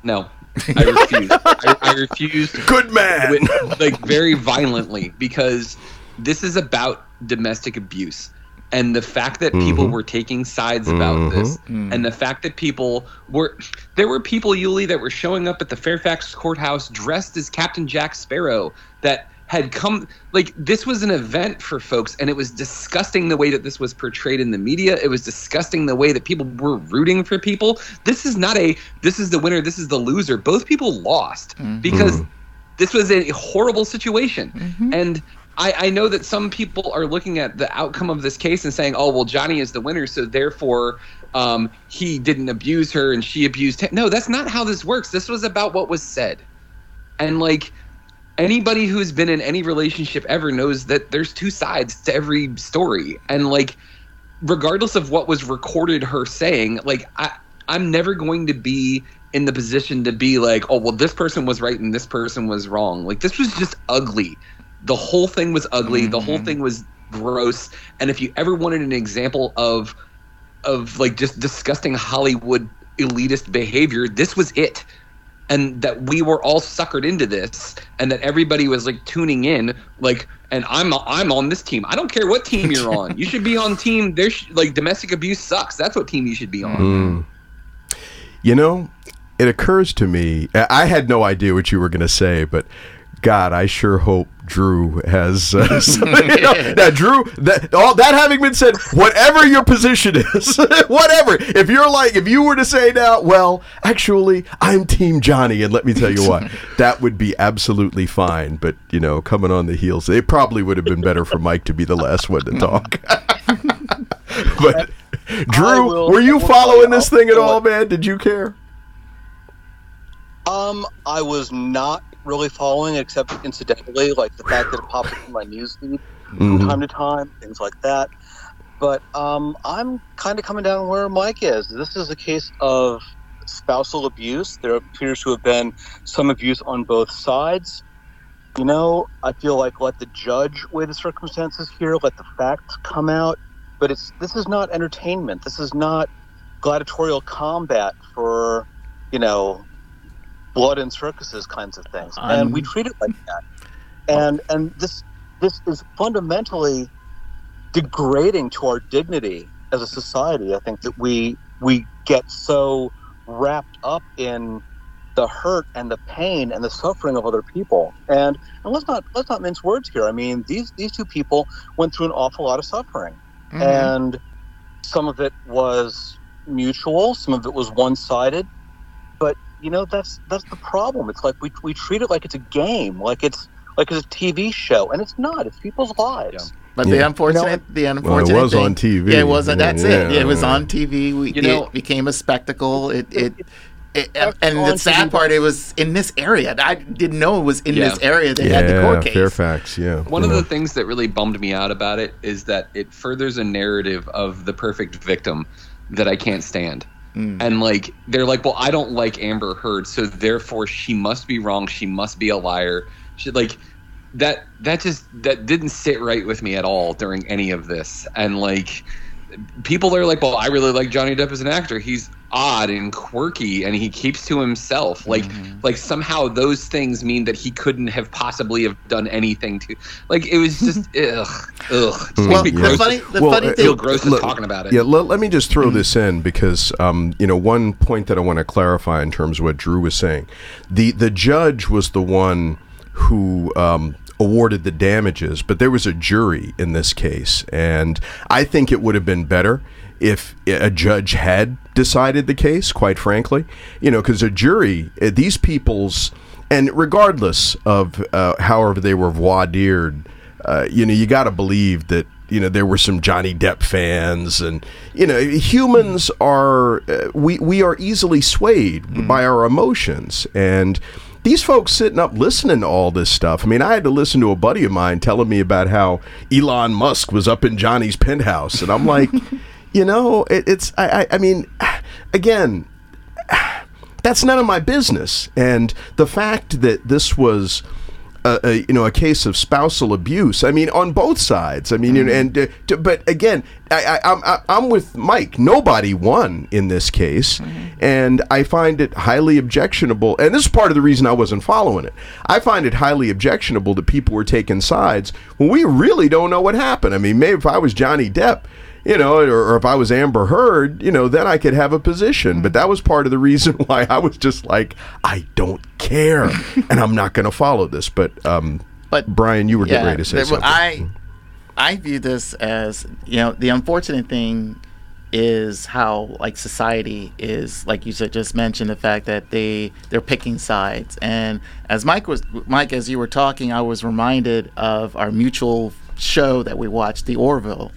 No, I refuse. I, I refuse. Good man. with- like very violently because this is about domestic abuse and the fact that people mm-hmm. were taking sides about mm-hmm. this mm. and the fact that people were there were people Ulie that were showing up at the Fairfax courthouse dressed as Captain Jack Sparrow that had come like this was an event for folks and it was disgusting the way that this was portrayed in the media. It was disgusting the way that people were rooting for people. This is not a this is the winner this is the loser. Both people lost mm-hmm. because this was a horrible situation. And I, I know that some people are looking at the outcome of this case and saying oh well johnny is the winner so therefore um, he didn't abuse her and she abused him. No that's not how this works. This was about what was said. And like anybody who's been in any relationship ever knows that there's two sides to every story. And like regardless of what was recorded her saying like i i'm never going to be in the position to be like oh well this person was right and this person was wrong. Like this was just ugly the whole thing was ugly. The whole mm-hmm. thing was gross. And if you ever wanted an example of of like just disgusting hollywood elitist behavior this was it. And that we were all suckered into this and that everybody was like tuning in like and i'm i'm on this team. I don't care what team you're on. You should be on team. There's like domestic abuse sucks. That's what team you should be on. Hmm. You know, it occurs to me. I I had no idea what you were going to say, but God, I sure hope Drew has. Uh, some- you know, now, Drew, that all that having been said, whatever your position is, whatever. If you're like, if you were to say now, well, actually, I'm Team Johnny, and let me tell you what, that would be absolutely fine. But you know, coming on the heels, it probably would have been better for Mike to be the last one to talk. but Drew, will- were you following this thing at all, man? Did you care? Um, I was not really following, except incidentally, like the fact that it pops up in my newsfeed from Mhm. time to time, things like that. But um, I'm kind of coming down where Mike is. This is a case of spousal abuse. There appears to have been some abuse on both sides. You know, I feel like let the judge weigh the circumstances here, let the facts come out. but it's this is not entertainment. This is not gladiatorial combat for you know blood and circuses kinds of things, and we treat it like that. And and this this is fundamentally degrading to our dignity as a society. I think that we we get so wrapped up in the hurt and the pain and the suffering of other people. And and let's not let's not mince words here. I mean, these these two people went through an awful lot of suffering, Mhm. and some of it was mutual, some of it was one sided. But you know, that's that's the problem. It's like we we treat it like it's a game, like it's like it's a TV show, and it's not. It's people's lives. But Yeah. the unfortunate, the unfortunate It was thing, on TV. Yeah, it wasn't. That's it. Yeah, It was yeah. on TV. We, You know- it became a spectacle. It, it, it, That's and the sad TV. part, it was in this area. I didn't know it was in Yeah. this area they had the court case. Fairfax. Yeah. One you of the things that really bummed me out about it is that it furthers a narrative of the perfect victim that I can't stand. Mm. And like they're like, well, I don't like Amber Heard, so therefore she must be wrong. She must be a liar. She like that. That just that didn't sit right with me at all during any of this. And like people are like, well, I really like Johnny Depp as an actor. He's odd and quirky, and he keeps to himself. Like, like somehow those things mean that he couldn't have possibly have done anything to. Like, it was just ugh, ugh. It Well, made me the funny, the Well, funny uh, thing, feel gross Look, talking about it. Yeah, let, let me just throw this in because um, you know one point that I want to clarify in terms of what Drew was saying. The the judge was the one who um, awarded the damages, but there was a jury in this case, and I think it would have been better if a judge had decided the case. Quite frankly, you know, because a jury, uh, these people's, and regardless of uh, however they were voir dired, uh, you know, you got to believe that you know there were some Johnny Depp fans, and you know, humans are uh, we we are easily swayed by our emotions, and these folks sitting up listening to all this stuff. I mean, I had to listen to a buddy of mine telling me about how Elon Musk was up in Johnny's penthouse, and I'm like, you know, it, it's I, I I mean, again, that's none of my business. And the fact that this was, a, a, you know, a case of spousal abuse. I mean, on both sides. I mean, and uh, to, but again, I, I, I'm I, I'm with Mike. Nobody won in this case, and I find it highly objectionable. And this is part of the reason I wasn't following it. I find it highly objectionable that people were taking sides when we really don't know what happened. I mean, maybe if I was Johnny Depp you know, or, or if I was Amber Heard, you know, then I could have a position. But that was part of the reason why I was just like, I don't care, and I'm not going to follow this. But, um, But- Bryan, you were getting yeah, ready to say that- something. I, I view this as you know the unfortunate thing is how like society is like you said just mentioned the fact that they they're picking sides and as Mike was Mike as you were talking I was reminded of our mutual show that we watched the Orville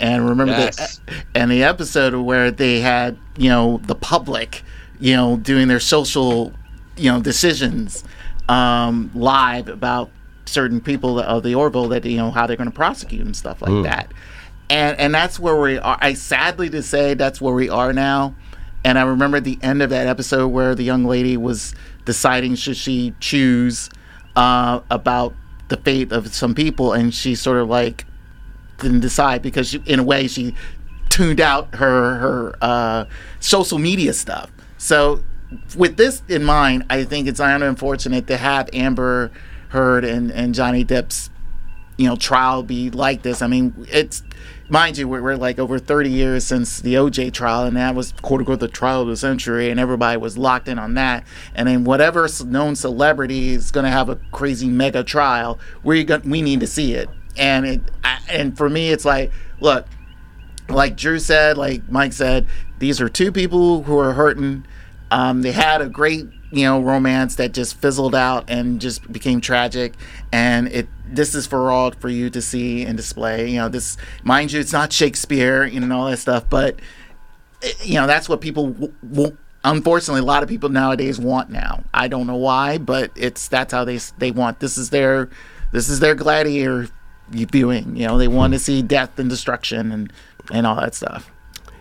and remember Yes. the and the episode where they had you know the public you know doing their social you know decisions um, live about certain people of the Orville that you know how they're going to prosecute and stuff like that. And and that's where we are. I sadly to say that's where we are now. And I remember the end of that episode where the young lady was deciding should she choose uh, about the fate of some people, and she sort of like didn't decide because she, in a way she tuned out her her uh, social media stuff. So with this in mind, I think it's unfortunate to have Amber Heard and, and Johnny Depp's you know trial be like this. I mean, it's mind you, we're, we're like over 30 years since the OJ trial, and that was quote unquote the trial of the century, and everybody was locked in on that. And then whatever known celebrity is going to have a crazy mega trial, we we need to see it. And it I, and for me, it's like, look, like Drew said, like Mike said, these are two people who are hurting. Um, they had a great, you know, romance that just fizzled out and just became tragic. And it this is for all for you to see and display. You know, this mind you, it's not Shakespeare and all that stuff, but eh, you know that's what people w- w- unfortunately a lot of people nowadays want now. I don't know why, but it's that's how they they want. This is their this is their gladiator viewing. You know, they want to see death and destruction and and all that stuff.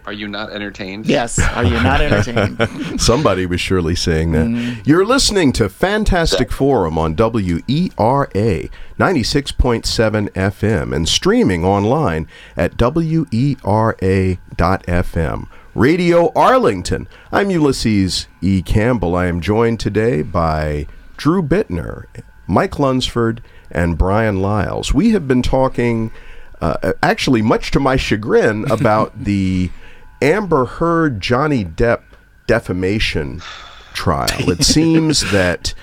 Are you not entertained? Yes. Are you not entertained? Somebody was surely saying that. Mm-hmm. You're listening to Fantastic Forum on WERA 96.7 FM and streaming online at WERA.FM. Radio Arlington. I'm Ulysses E. Campbell. I am joined today by Drew Bittner, Mike Lunsford, and Bryan Lyles. We have been talking, uh, actually, much to my chagrin, about the Amber Heard Johnny Depp defamation trial. It seems that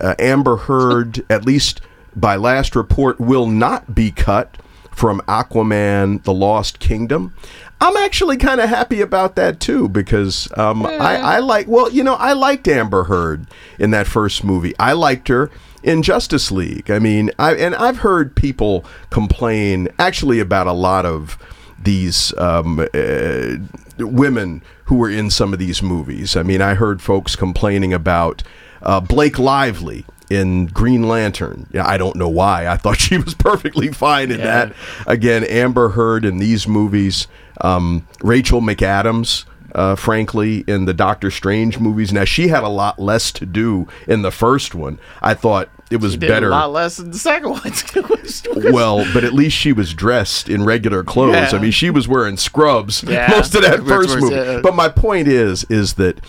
uh, Amber Heard, at least by last report, will not be cut from Aquaman: The Lost Kingdom. I'm actually kind of happy about that too because um, I, I like. Well, you know, I liked Amber Heard in that first movie. I liked her in Justice League. I mean, I and I've heard people complain actually about a lot of these um, uh, women who were in some of these movies. I mean, I heard folks complaining about uh, Blake Lively in Green Lantern. Yeah, I don't know why. I thought she was perfectly fine in Yeah. that. Again, Amber Heard in these movies. Um, Rachel McAdams. Uh, frankly, in the Doctor Strange movies, now she had a lot less to do in the first one. I thought it was better a lot less than the second one. well, but at least she was dressed in regular clothes. Yeah. I mean, she was wearing scrubs Yeah. most of that Which first movie. uh, but my point is, is that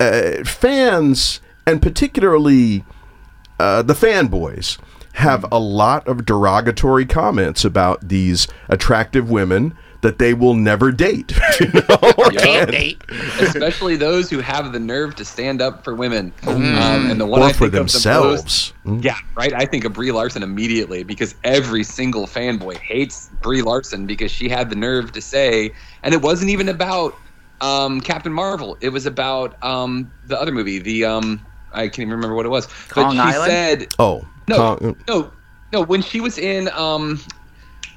uh, fans, and particularly uh, the fanboys, have a lot of derogatory comments about these attractive women that they will never date. you know? Can't date. Especially those who have the nerve to stand up for women. Um, and the one or I for think of the most- themselves. Mm. Yeah, right. I think of Brie Larson immediately because every single fanboy hates Brie Larson because she had the nerve to say, and it wasn't even about um, Captain Marvel. It was about um, the other movie. The um, I can't even remember what it was. Kong but she Island? said, Oh, no, Con- no, no. When she was in, um,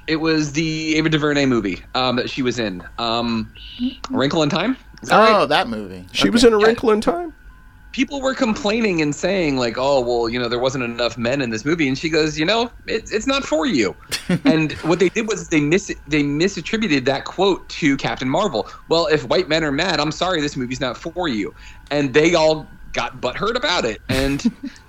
it was the Ava DuVernay movie um, that she was in. Um, Wrinkle in Time. Is that right? Oh, that movie. she was in A Wrinkle in Time? people were complaining and saying like oh well you know there wasn't enough men in this movie and she goes you know it's it's not for you and what they did was they mis they misattributed that quote to captain marvel well if white men are mad i'm sorry this movie's not for you and they all got butthurt about it and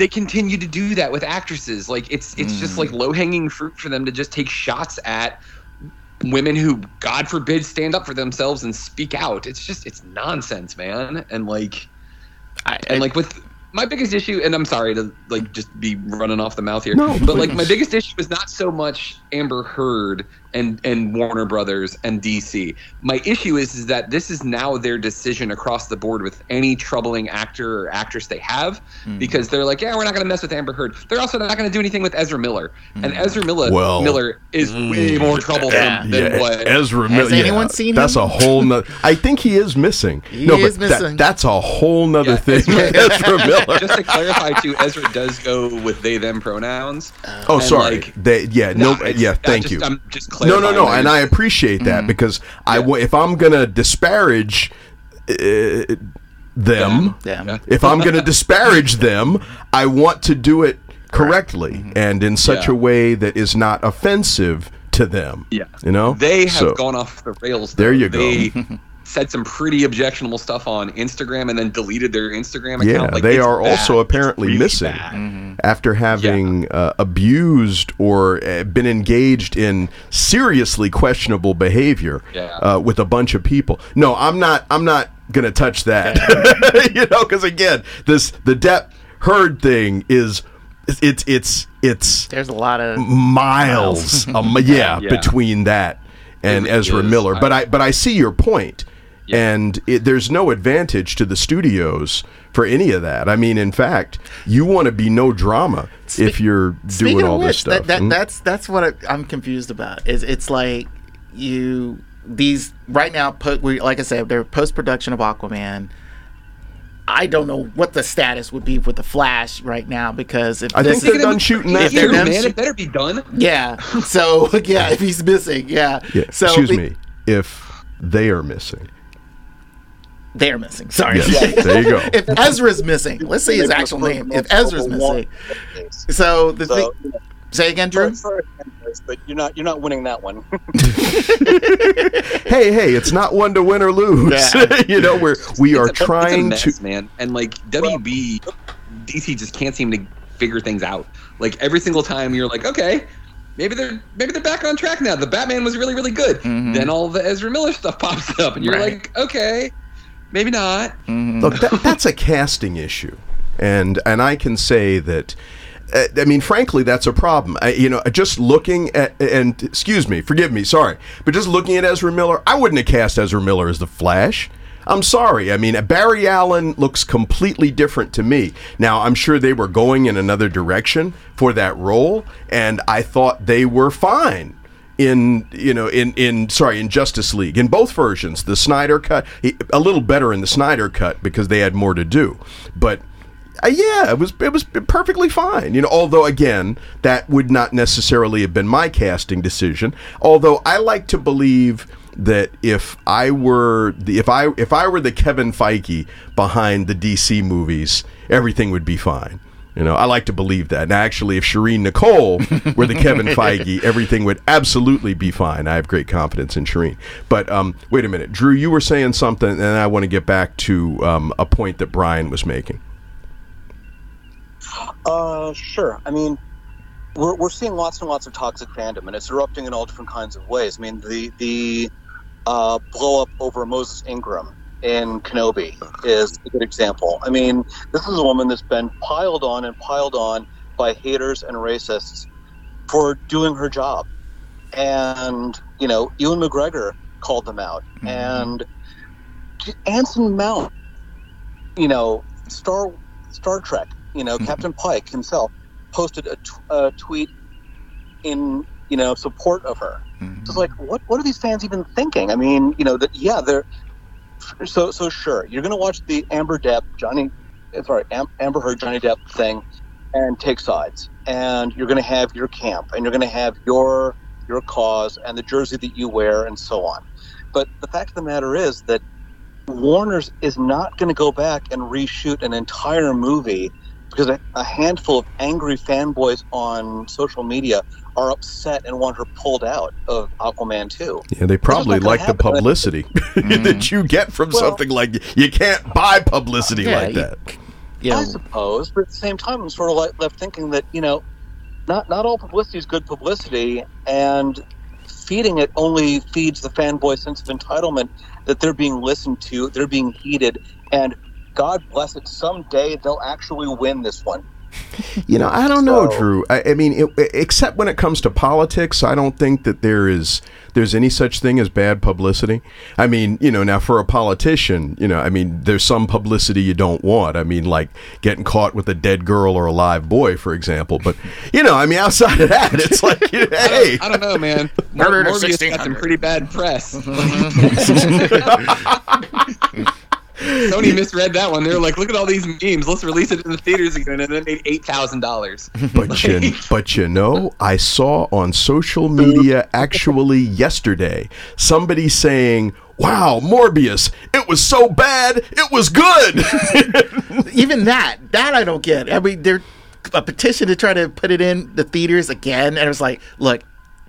they continue to do that with actresses. Like it's it's just like mm. low hanging fruit for them to just take shots at women who god forbid stand up for themselves and speak out. It's just it's nonsense man. And like I, and like with my biggest issue and i'm sorry to like just be running off the mouth here No, but like my biggest issue is not so much amber heard and and warner brothers and dc my issue is, is that this is now their decision across the board with any troubling actor or actress they have Hmm. because they're like yeah we're not going to mess with amber heard they're also not going to do anything with ezra miller and ezra miller Well- miller is way more troublesome Yeah. than yeah, what Ezra Miller. Has anyone yeah, seen That's him? a whole nother. I think he is missing. He no, is but that- missing. that's a whole nother Yeah, thing. Ezra- Ezra Miller. just to clarify too ezra does go with they them pronouns Oh, sorry. like, they, yeah, no, No, yeah. Thank just- you. I'm just no, no, no, and I appreciate that because I, Yeah. if I'm gonna disparage uh, them, Them. Yeah. if I'm gonna disparage them, I want to do it correctly Mm-hmm. and in such Yeah. a way that is not offensive to them. Yeah. you know, They have So- gone off the rails. There though. you go. They said some pretty objectionable stuff on Instagram and then deleted their Instagram account. Yeah, Like, they are bad. also apparently really missing bad. after having uh, abused or uh, been engaged in seriously questionable behavior Yeah. uh, with a bunch of people. No, I'm not. I'm not gonna touch that. you know, because again, this the Depp Heard thing is it's it's it's There's a lot of miles, um, yeah, Yeah. between that and really Ezra is. Miller. But I- I but I see your point, Yeah. and it, there's no advantage to the studios for any of that. I mean, in fact, you want to be no drama if you're doing all which, this stuff. That, that, Mm? That's that's what I, I'm confused about. Is it's like you these right now? Po- we, like I said, they're post production of Aquaman. I don't know what the status would be with the Flash right now because if I this think is, they're done shooting that. If they're Years, done man, sh- it better be done. yeah. So yeah, if he's missing, yeah. Yeah, So excuse the- me. If they are missing, They're missing. Sorry. Yes, there you go. if Ezra's missing, let's say his actual name. If Ezra's missing, so the So, thing, Say again, Drew. Sorry, sorry, but you're not you're not winning that one. hey, hey, it's not one to win or lose. Yeah. you know, we're we are It's a- trying it's a mess, to. man, and like WB, DC just can't seem to figure things out. Like every single time, you're like, okay, maybe they're maybe they're back on track now. The Batman was really really good. Mm-hmm. Then all the Ezra Miller stuff pops up, and you're Right. like, okay, maybe not. Look, that, that's a casting issue, and and I can say that. uh, I mean, frankly, that's a problem. I, you know, just looking at and excuse me, forgive me, sorry, but just looking at Ezra Miller, I wouldn't have cast Ezra Miller as the Flash. I'm sorry. I mean, Barry Allen looks completely different to me. Now, I'm sure they were going in another direction for that role, and I thought they were fine in you know in in sorry in Justice League. In both versions the Snyder cut a little better in the Snyder cut because they had more to do. But uh, yeah it was it was perfectly fine you know although again that would not necessarily have been my casting decision. Although I like to believe that if I were the if I if I were the Kevin Feige behind the DC movies everything would be fine you know, I like to believe that. And actually, if Shireen Nicole were the Kevin Feige, everything would absolutely be fine. I have great confidence in Shireen. But um, wait a minute, Drew, you were saying something, and I want to get back to um, a point that Bryan was making. Uh, sure. I mean, we're, we're seeing lots and lots of toxic fandom, and it's erupting in all different kinds of ways. I mean, the the uh, blow up over Moses Ingram in Kenobi is a good example. I mean, this is a woman that's been piled on and piled on by haters and racists for doing her job, and you know, Ewan McGregor called them out, mm-hmm. and Anson Mount, you know, Star Star Trek, you know, mm-hmm. Captain Pike himself posted a, t- a tweet in you know support of her. Mm-hmm. It's like, what what are these fans even thinking? I mean, you know, that yeah, they're so so sure. You're gonna watch the Amber Depp Johnny, eh, sorry, Am- Amber Heard Johnny Depp thing, and take sides, and you're gonna have your camp, and you're gonna have your your cause and the jersey that you wear, and so on. But the fact of the matter is that Warner's is not going to go back and reshoot an entire movie because a, a handful of angry fanboys on social media are upset and want her pulled out of Aquaman 2. Yeah, they probably like the happen. publicity that you get from Well- something like you can't buy publicity Yeah, like that. You I suppose, but at the same time, I'm sort of like left thinking that you know, not not all publicity is good publicity, and feeding it only feeds the fanboy sense of entitlement that they're being listened to, they're being heeded, and God bless it, someday they'll actually win this one. You know, I don't know, So- Drew. I, I mean, it, except when it comes to politics, I don't think that there is there's any such thing as bad publicity. I mean, you know, now for a politician, you know, I mean, there's some publicity you don't want. I mean, like getting caught with a dead girl or a live boy, for example. But you know, I mean, outside of that, it's like, hey, I don't know, man. Murdered at Morbius got 1600. some pretty bad press. Sony misread that one. They were like, "Look at all these memes. Let's release it in the theaters again," and then made eight thousand dollars. But you, but you know, I saw on social media actually yesterday somebody saying, "Wow, Morbius, it was so bad, it was good." even that, that I don't get. I mean, they're a petition to try to put it in the theaters again, and it was like, look,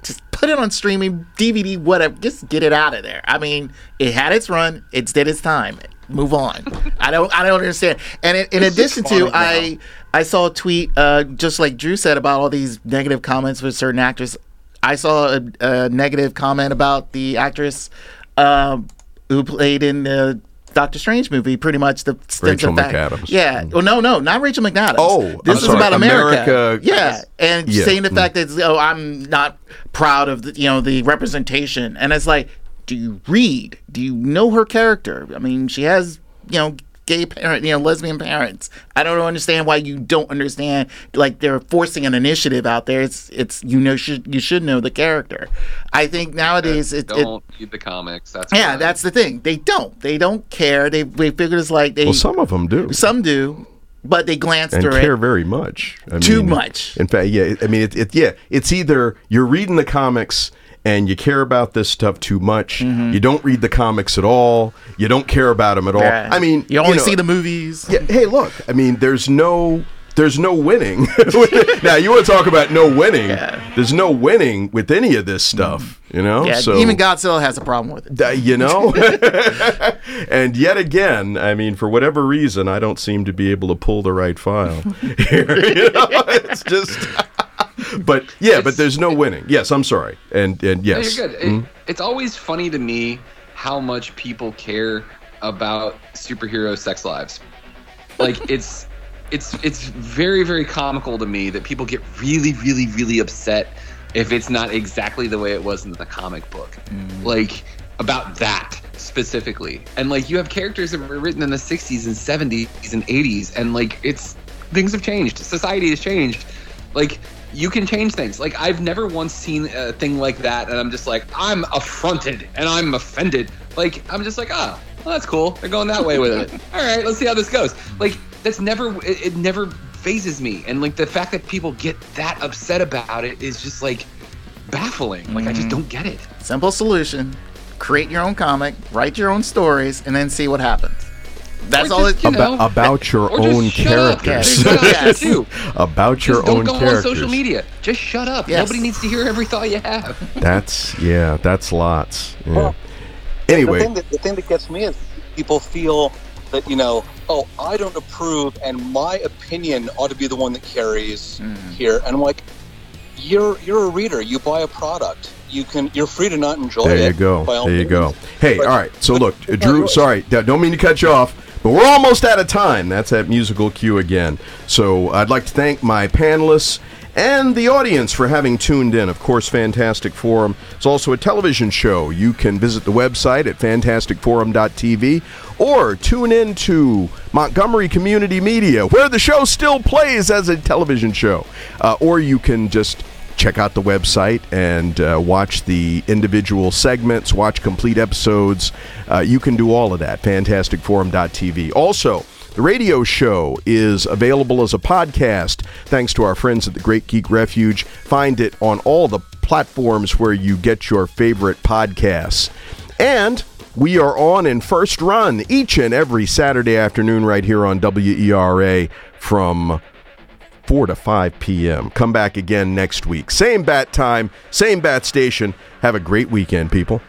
just put it on streaming, DVD, whatever. Just get it out of there. I mean, it had its run. It's did its time. Move on. I don't. I don't understand. And in, in addition to, I I saw a tweet, uh, just like Drew said about all these negative comments with certain actors. I saw a, a negative comment about the actress um, who played in the Doctor Strange movie. Pretty much the Rachel of fact- McAdams. Yeah. Well, no, no, not Rachel McAdams. Oh, this I'm is sorry, about America. America- Yeah, and Yeah. saying the fact that oh, I'm not proud of the, you know the representation, and it's like, do you read? Do you know her character? I mean, she has you know gay parent, you know, lesbian parents. I don't understand why you don't understand. Like they're forcing an initiative out there. It's it's you know should you should know the character. I think nowadays it, it Don't read the comics. That's yeah, that's the thing. They don't. They don't care. They they figure it's like they well, some of them do. some do, but they glance and through care it. very much. I Too mean, much. In fact, yeah. I mean, it, it, yeah. It's either you're reading the comics and you care about this stuff too much. You don't read the comics at all. You don't care about them at all. Mm-hmm. Yeah. I mean, you only know, see the movies. Yeah, hey, look. I mean, there's no there's no winning. now you want to talk about no winning? Yeah. There's no winning with any of this stuff. You know, Yeah, so even Godzilla has a problem with it. uh, you know, and yet again, I mean, for whatever reason, I don't seem to be able to pull the right file. Here, you know, it's just. but yeah, but there's no winning. Yes, I'm sorry, and and No, yes, you're good. It, mm-hmm. it's always funny to me how much people care about superhero sex lives. Like it's it's it's very very comical to me that people get really really really upset if it's not exactly the way it was in the comic book. Mm. Like about that specifically. And like you have characters that were written in the 60s and 70s and 80s and like it's things have changed. Society has changed. Like you can change things. Like I've never once seen a thing like that and I'm just like I'm affronted and I'm offended. Like I'm just like, "Ah, well, that's cool. They're going that way with it. All right, let's see how this goes." Like that's never it, it never fazes me. And like the fact that people get that upset about it is just like baffling. Like I just don't get it. Simple solution: create your own comic, write your own stories, and then see what happens. That's Or all. just, It, you about, know, about your or just own shut up. characters. There's that Yes. about your Just don't own go characters. on social media. Just shut up. Yes. Nobody needs to hear every thought you have. That's yeah, that's lots. Yeah. Well, The Anyway, thing, that, the thing that gets me is people feel that, you know, oh, I don't approve and my opinion ought to be the one that carries mm. here. And I'm like, you're you're a reader. You buy a product. You can you're free to not enjoy there it. you go. by all There you means. go. Hey, But- all right. So look, Drew. Sorry, don't mean to cut you off, but we're almost out of time. That's that musical cue again. So I'd like to thank my panelists. And the audience for having tuned in. Of course, Fantastic Forum is also a television show. You can visit the website at fantasticforum.tv or tune in to Montgomery Community Media, where the show still plays as a television show. Uh, or you can just check out the website and uh, watch the individual segments, watch complete episodes. Uh, you can do all of that. FantasticForum.tv. Also, the radio show is available as a podcast thanks to our friends at the Great Geek Refuge. Find it on all the platforms where you get your favorite podcasts. And we are on in first run each and every Saturday afternoon right here on WERA from 4 to 5 p.m. Come back again next week. Same bat time, same bat station. Have a great weekend, people.